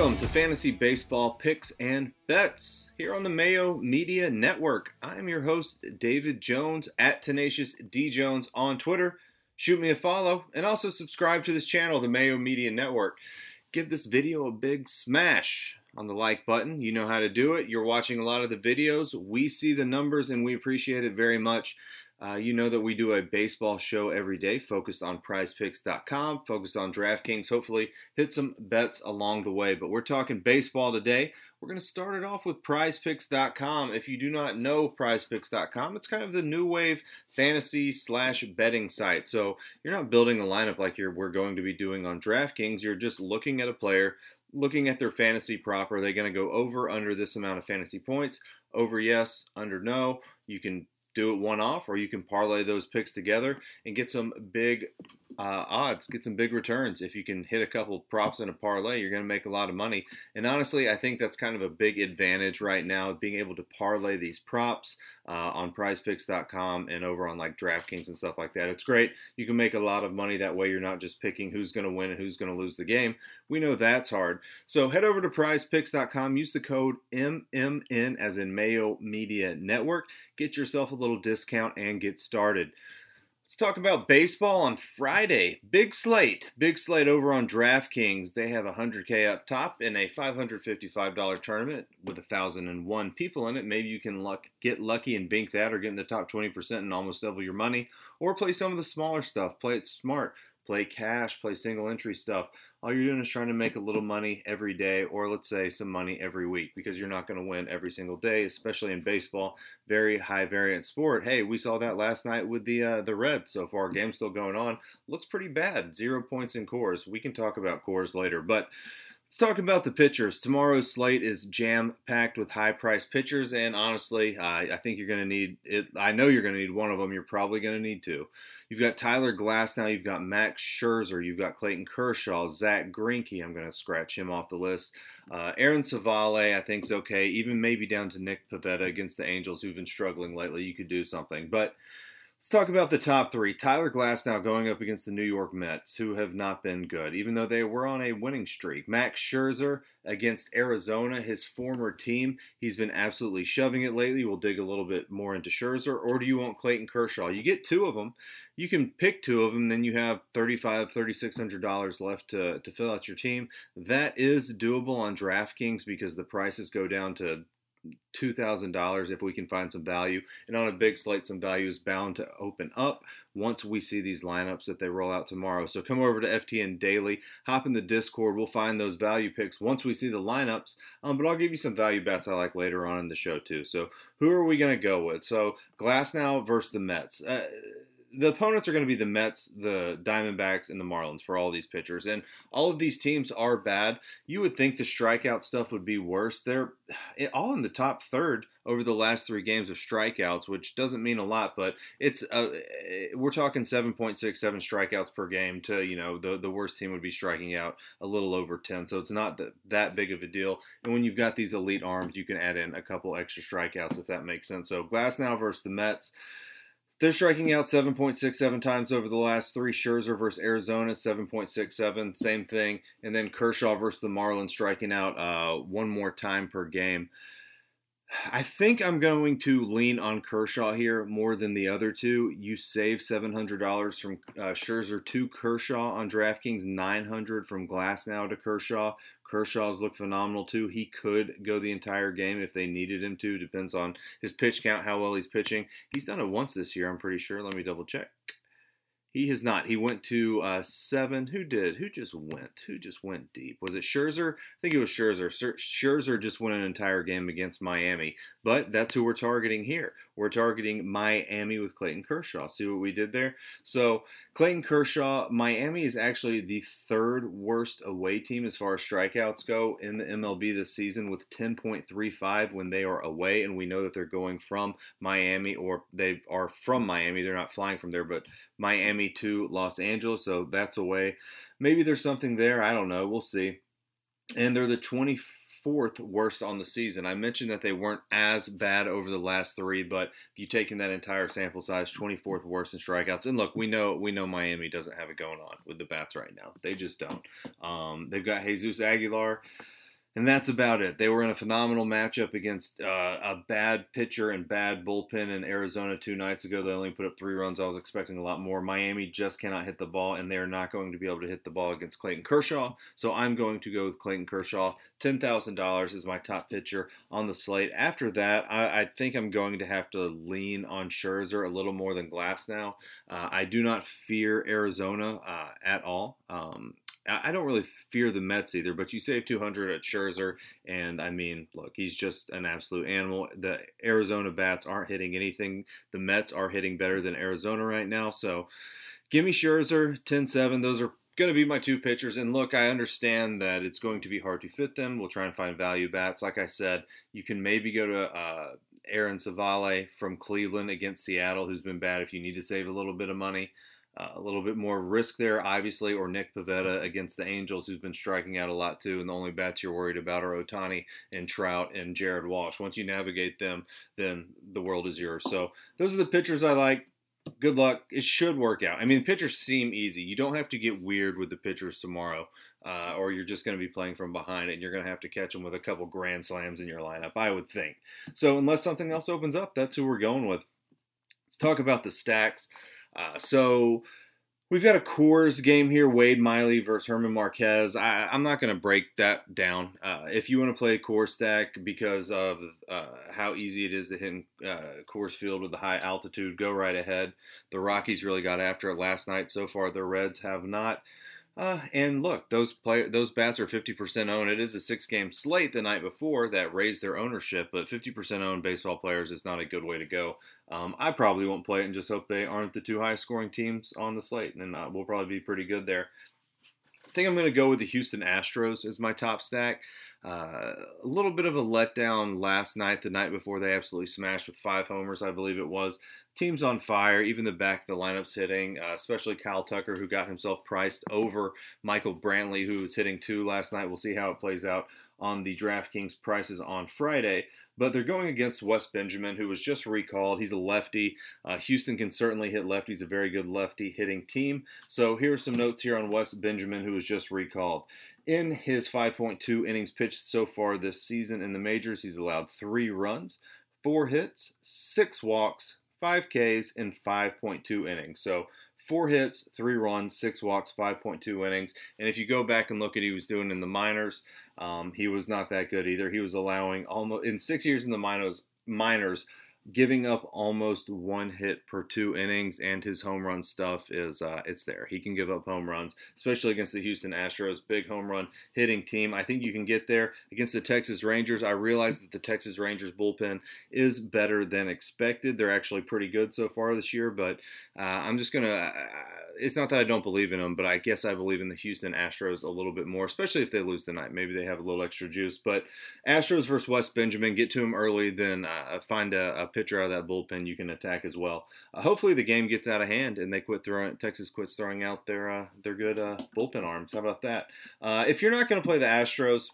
Welcome to Fantasy Baseball Picks and Bets here on the Mayo Media Network. I'm your host, David Jones at Tenacious D Jones on Twitter. Shoot me a follow and also subscribe to this channel, the Mayo Media Network. Give this video a big smash on the like button. You know how to do it. You're watching a lot of the videos. We see the numbers and we appreciate it very much. Uh, you know that we do a baseball show every day focused on prizepicks.com, focused on DraftKings. Hopefully, hit some bets along the way. But we're talking baseball today. We're going to start it off with prizepicks.com. If you do not know prizepicks.com, it's kind of the new wave fantasy slash betting site. So you're not building a lineup like you're, we're going to be doing on DraftKings. You're just looking at a player, looking at their fantasy prop. Are they going to go over under this amount of fantasy points? Over yes, under no. You can do it one off, or you can parlay those picks together and get some big uh, odds, get some big returns. If you can hit a couple props in a parlay, you're going to make a lot of money. And honestly, I think that's kind of a big advantage right now, being able to parlay these props uh, on prizepicks.com and over on like DraftKings and stuff like that. It's great. You can make a lot of money that way. You're not just picking who's going to win and who's going to lose the game. We know that's hard. So head over to prizepicks.com, use the code MMN as in Mayo Media Network, get yourself a little discount and get started. Let's talk about baseball on Friday. Big slate. Big slate over on DraftKings. They have 100K up top in a $555 tournament with 1,001 people in it. Maybe you can luck, get lucky and bink that or get in the top 20% and almost double your money. Or play some of the smaller stuff. Play it smart. Play cash. Play single entry stuff all you're doing is trying to make a little money every day, or let's say some money every week, because you're not going to win every single day, especially in baseball, very high variant sport. Hey, we saw that last night with the uh, the Reds. So far, game still going on. Looks pretty bad. Zero points in Coors. We can talk about Coors later, but. Let's talk about the pitchers. Tomorrow's slate is jam packed with high priced pitchers, and honestly, I think you're going to need it. I know you're going to need one of them. You're probably going to need two. You've got Tyler Glasnow. you've got Max Scherzer, you've got Clayton Kershaw, Zach Greinke. I'm going to scratch him off the list. Uh, Aaron Civale, I think is okay. Even maybe down to Nick Pivetta against the Angels, who've been struggling lately. You could do something, but. Let's talk about the top three. Tyler Glasnow going up against the New York Mets, who have not been good, even though they were on a winning streak. Max Scherzer against Arizona, his former team. He's been absolutely shoving it lately. We'll dig a little bit more into Scherzer. Or do you want Clayton Kershaw? You get two of them. You can pick two of them, then you have $3,500, $3,600 left to, to fill out your team. That is doable on DraftKings because the prices go down to $2,000 if we can find some value. And on a big slate, some value is bound to open up once we see these lineups that they roll out tomorrow. So come over to FTN Daily, hop in the Discord. We'll find those value picks once we see the lineups. Um, but I'll give you some value bets I like later on in the show, too. So who are we going to go with? So Glasnow versus the Mets. Uh, the opponents are going to be the Mets, the Diamondbacks, and the Marlins for all these pitchers. And all of these teams are bad. You would think the strikeout stuff would be worse. They're all in the top third over the last three games of strikeouts, which doesn't mean a lot, but it's uh, we're talking 7.67 strikeouts per game to, you know, the, the worst team would be striking out a little over 10. So it's not that big of a deal. And when you've got these elite arms, you can add in a couple extra strikeouts if that makes sense. So Glasnow versus the Mets. They're striking out 7.67 times over the last three. Scherzer versus Arizona, 7.67, same thing. And then Kershaw versus the Marlins striking out uh, one more time per game. I think I'm going to lean on Kershaw here more than the other two. You save $700 from uh, Scherzer to Kershaw on DraftKings, 900 from Glasnow to Kershaw. Kershaw's looked phenomenal too. He could go the entire game if they needed him to. Depends on his pitch count, how well he's pitching. He's done it once this year, I'm pretty sure. Let me double check. He has not. He went to uh, seven. Who did? Who just went? Who just went deep? Was it Scherzer? I think it was Scherzer. Scherzer just won an entire game against Miami. But that's who we're targeting here. We're targeting Miami with Clayton Kershaw. See what we did there? So Clayton Kershaw, Miami is actually the third worst away team as far as strikeouts go in the MLB this season with 10.35 when they are away. And we know that they're going from Miami or they are from Miami. They're not flying from there, but Miami to Los Angeles. So that's away. Maybe there's something there. I don't know. We'll see. And they're the 24th worst on the season. I mentioned that they weren't as bad over the last three, but if you take in that entire sample size, 24th worst in strikeouts. And look, we know we know Miami doesn't have it going on with the bats right now. They just don't. Um, they've got Jesus Aguilar. And that's about it. They were in a phenomenal matchup against uh, a bad pitcher and bad bullpen in Arizona two nights ago. They only put up three runs. I was expecting a lot more. Miami just cannot hit the ball, and they are not going to be able to hit the ball against Clayton Kershaw. So I'm going to go with Clayton Kershaw. $10,000 is my top pitcher on the slate. After that, I, I, think I'm going to have to lean on Scherzer a little more than Glasnow. Uh, I do not fear Arizona uh, at all. Um, I don't really fear the Mets either, but you save 200 at Scherzer, and I mean, look, he's just an absolute animal. The Arizona bats aren't hitting anything. The Mets are hitting better than Arizona right now, so give me Scherzer 10-7. Those are going to be my two pitchers. And look, I understand that it's going to be hard to fit them. We'll try and find value bats. Like I said, you can maybe go to uh, Aaron Civale from Cleveland against Seattle, who's been bad if you need to save a little bit of money. Uh, a little bit more risk there, obviously, or Nick Pivetta against the Angels, who's been striking out a lot too. And the only bats you're worried about are Ohtani and Trout and Jared Walsh. Once you navigate them, then the world is yours. So those are the pitchers I like. Good luck. It should work out. I mean, pitchers seem easy. You don't have to get weird with the pitchers tomorrow, uh, or you're just going to be playing from behind and you're going to have to catch them with a couple grand slams in your lineup, I would think. So, unless something else opens up, that's who we're going with. Let's talk about the stacks. Uh, so we've got a Coors game here: Wade Miley versus Herman Marquez. I, am not going to break that down. Uh, if you want to play Coors stack because of uh, how easy it is to hit in uh, Coors Field with the high altitude, go right ahead. The Rockies really got after it last night. So far, the Reds have not. Uh, and look, those play those bats are 50% owned. It is a six-game slate the night before that raised their ownership, but 50% owned baseball players is not a good way to go. Um, I probably won't play it and just hope they aren't the two high-scoring teams on the slate, and uh, we'll probably be pretty good there. I think I'm going to go with the Houston Astros as my top stack. Uh, a little bit of a letdown last night, the night before they absolutely smashed with five homers, I believe it was team's on fire. Even the back of the lineup's hitting, uh, especially Kyle Tucker, who got himself priced over Michael Brantley, who was hitting two last night. We'll see how it plays out on the DraftKings prices on Friday. But they're going against Wes Benjamin, who was just recalled. He's a lefty. Uh, Houston can certainly hit lefties, a very good lefty hitting team. So here are some notes here on Wes Benjamin, who was just recalled. In his 5.2 innings pitched so far this season in the majors, he's allowed three runs, four hits, six walks, five Ks in 5.2 innings. So four hits, three runs, six walks, 5.2 innings. And if you go back and look at what he was doing in the minors, um, he was not that good either. He was allowing almost in six years in the minors, minors giving up almost one hit per two innings, and his home run stuff is uh, it's there. He can give up home runs, especially against the Houston Astros, big home run hitting team. I think you can get there against the Texas Rangers. I realize that the Texas Rangers bullpen is better than expected. They're actually pretty good so far this year, but uh, I'm just gonna. Uh, it's not that I don't believe in them, but I guess I believe in the Houston Astros a little bit more, especially if they lose tonight. Maybe they have a little extra juice. But Astros versus Wes Benjamin, get to him early, then uh, find a, a, pitcher out of that bullpen you can attack as well. Uh, hopefully the game gets out of hand and they quit throwing. Texas quits throwing out their uh, their good uh, bullpen arms. How about that? Uh, if you're not going to play the Astros,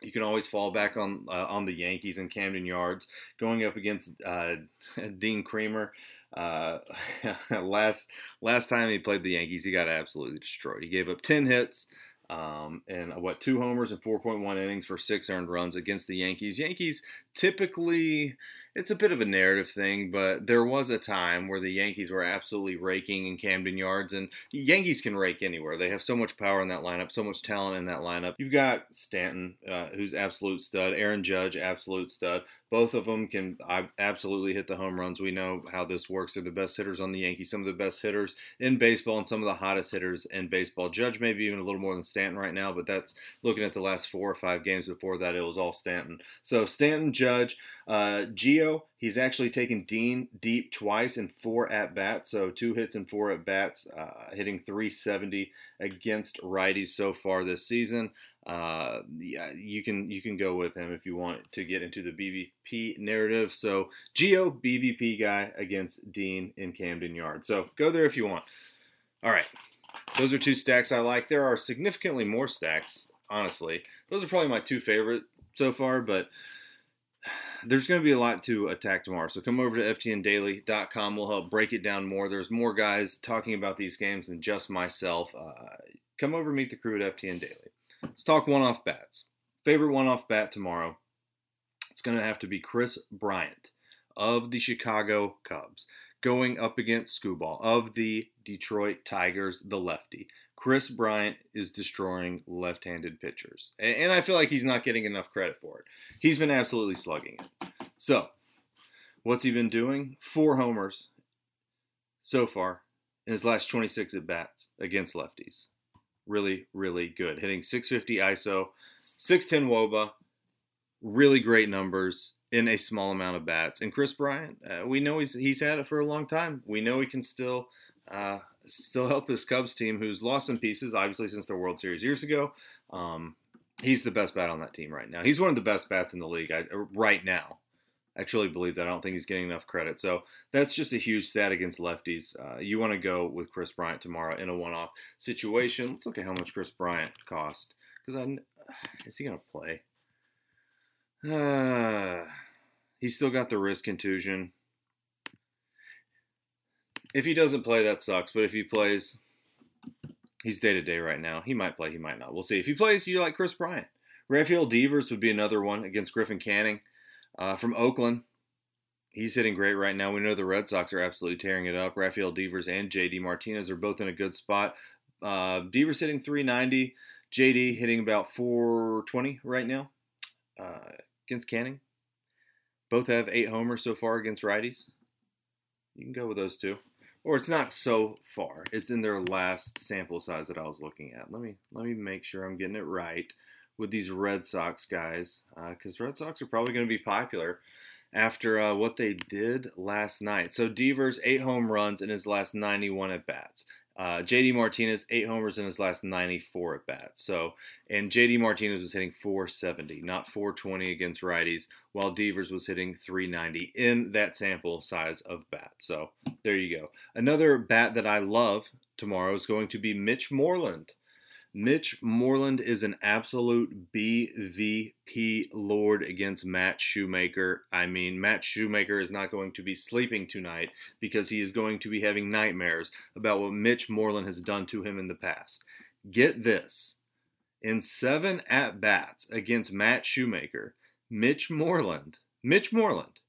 you can always fall back on uh, on the Yankees and Camden Yards going up against Dean Kremer. Uh, last last time he played the Yankees, he got absolutely destroyed. He gave up 10 hits um, and uh, what two homers and 4.1 innings for six earned runs against the Yankees. Yankees typically it's a bit of a narrative thing, but there was a time where the Yankees were absolutely raking in Camden Yards, and Yankees can rake anywhere. They have so much power in that lineup, so much talent in that lineup. You've got Stanton, uh, who's absolute stud, Aaron Judge, absolute stud. Both of them can absolutely hit the home runs. We know how this works. They're the best hitters on the Yankees, some of the best hitters in baseball, and some of the hottest hitters in baseball. Judge maybe even a little more than Stanton right now, but that's looking at the last four or five games before that, it was all Stanton. So Stanton, Judge, uh, Gio, he's actually taken Dean deep twice in four at bats, so two hits and four at bats, uh, hitting 370 against righties so far this season. Uh, yeah, you can you can go with him if you want to get into the BVP narrative. So Gio BVP guy against Dean in Camden Yard. So go there if you want. All right, those are two stacks I like. There are significantly more stacks, honestly. Those are probably my two favorite so far, but there's going to be a lot to attack tomorrow. So come over to ftndaily.com. We'll help break it down more. There's more guys talking about these games than just myself. Uh, come over, meet the crew at FTN Daily. Let's talk one off bats. favorite one-off bat tomorrow. It's going to have to be Kris Bryant of the Chicago Cubs going up against Skubal of the Detroit Tigers, the lefty. Kris Bryant is destroying left handed pitchers. And I feel like he's not getting enough credit for it. He's been absolutely slugging it. So, what's he been doing? Four homers so far in his last 26 at bats against lefties. Really, really good. Hitting 650 ISO, 610 Woba, really great numbers in a small amount of bats. And Kris Bryant, uh, we know he's he's had it for a long time. We know he can still uh, still help this Cubs team, who's lost some pieces, obviously since their World Series years ago. Um, he's the best bat on that team right now. He's one of the best bats in the league I, uh, right now. I truly believe that. I don't think he's getting enough credit. So that's just a huge stat against lefties. Uh, you want to go with Kris Bryant tomorrow in a one-off situation. Let's look at how much Kris Bryant cost. Because I is he going to play? Uh, he's still got the wrist contusion. If he doesn't play, that sucks. But if he plays, he's day to day right now. He might play, he might not. We'll see. If he plays, you like Kris Bryant. Rafael Devers would be another one against Griffin Canning uh, from Oakland. He's hitting great right now. We know the Red Sox are absolutely tearing it up. Rafael Devers and JD Martinez are both in a good spot. Uh, Devers hitting 390, JD hitting about 420 right now uh, against Canning. Both have eight homers so far against righties. You can go with those two or it's not so far. It's in their last sample size that I was looking at. Let me let me make sure I'm getting it right with these Red Sox guys, because uh, Red Sox are probably going to be popular after uh, what they did last night. So Devers eight home runs in his last 91 at bats. Uh, JD Martinez, eight homers in his last 94 at bats. So, and JD Martinez was hitting 470, not 420 against righties, while Devers was hitting 390 in that sample size of bat. So, there you go. Another bat that I love tomorrow is going to be Mitch Moreland. Mitch Moreland is an absolute BVP lord against Matt Shoemaker. I mean, Matt Shoemaker is not going to be sleeping tonight because he is going to be having nightmares about what Mitch Moreland has done to him in the past. Get this in seven at bats against Matt Shoemaker, Mitch Moreland, Mitch Moreland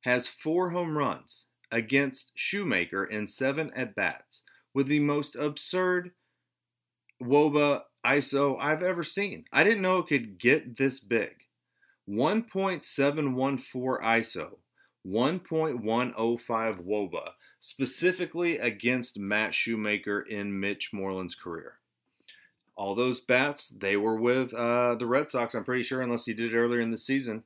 has four home runs against Shoemaker in seven at bats with the most absurd WOBA ISO I've ever seen. I didn't know it could get this big. 1.714 ISO, 1.105 WOBA, specifically against Matt Shoemaker in Mitch Moreland's career. All those bats, they were with uh, the Red Sox, I'm pretty sure, unless he did it earlier in the season.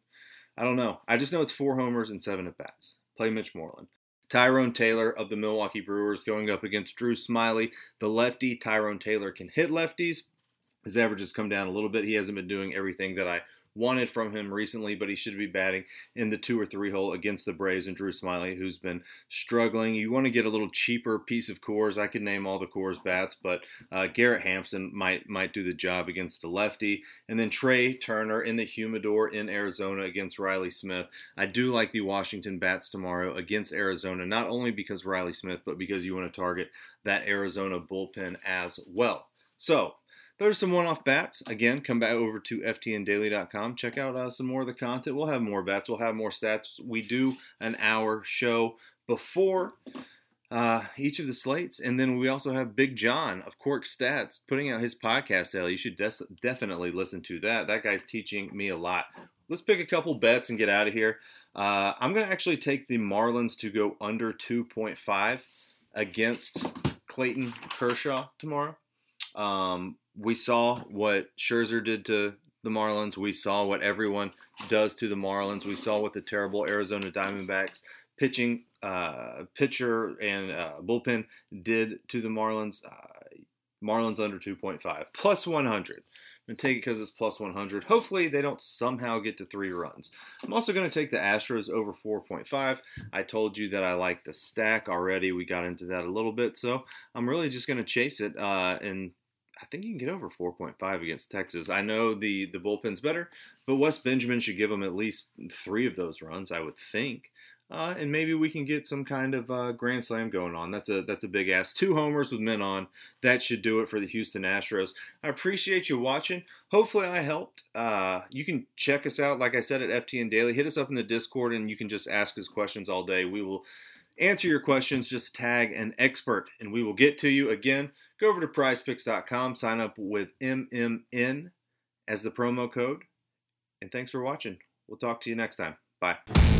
I don't know. I just know it's four homers and seven at bats. Play Mitch Moreland. Tyrone Taylor of the Milwaukee Brewers going up against Drew Smyly, the lefty. Tyrone Taylor can hit lefties. His average has come down a little bit. He hasn't been doing everything that I wanted from him recently, but he should be batting in the two or three hole against the Braves and Drew Smyly, who's been struggling. You want to get a little cheaper piece of Coors. I could name all the Coors bats, but uh, Garrett Hampson might might do the job against the lefty. And then Trea Turner in the humidor in Arizona against Riley Smith. I do like the Washington bats tomorrow against Arizona, not only because Riley Smith, but because you want to target that Arizona bullpen as well. So there's some one-off bats. Again, come back over to ftndaily.com. Check out uh, some more of the content. We'll have more bats. We'll have more stats. We do an hour show before uh, each of the slates, and then we also have Big John of Cork Stats putting out his podcast. Sale. You should des- definitely listen to that. That guy's teaching me a lot. Let's pick a couple bets and get out of here. Uh, I'm going to actually take the Marlins to go under 2.5 against Clayton Kershaw tomorrow. Um, we saw what Scherzer did to the Marlins. We saw what everyone does to the Marlins. We saw what the terrible Arizona Diamondbacks pitching uh, pitcher and uh, bullpen did to the Marlins. Uh, Marlins under 2.5 plus 100. I'm going to take it because it's plus 100. Hopefully, they don't somehow get to three runs. I'm also going to take the Astros over 4.5. I told you that I like the stack already. We got into that a little bit. So I'm really just going to chase it uh, and I think you can get over 4.5 against Texas. I know the the bullpen's better, but Wes Benjamin should give them at least three of those runs. I would think. uh, and maybe we can get some kind of uh, grand slam going on. That's a that's a big ass. Two homers with men on. That should do it for the Houston Astros. I appreciate you watching. Hopefully, I helped. Uh, you can check us out, like I said, at FTN Daily. Hit us up in the Discord, and you can just ask us questions all day. We will answer your questions. Just tag an expert, and we will get to you. Again, go over to PrizePicks.com, sign up with MMN as the promo code, and thanks for watching. We'll talk to you next time. Bye.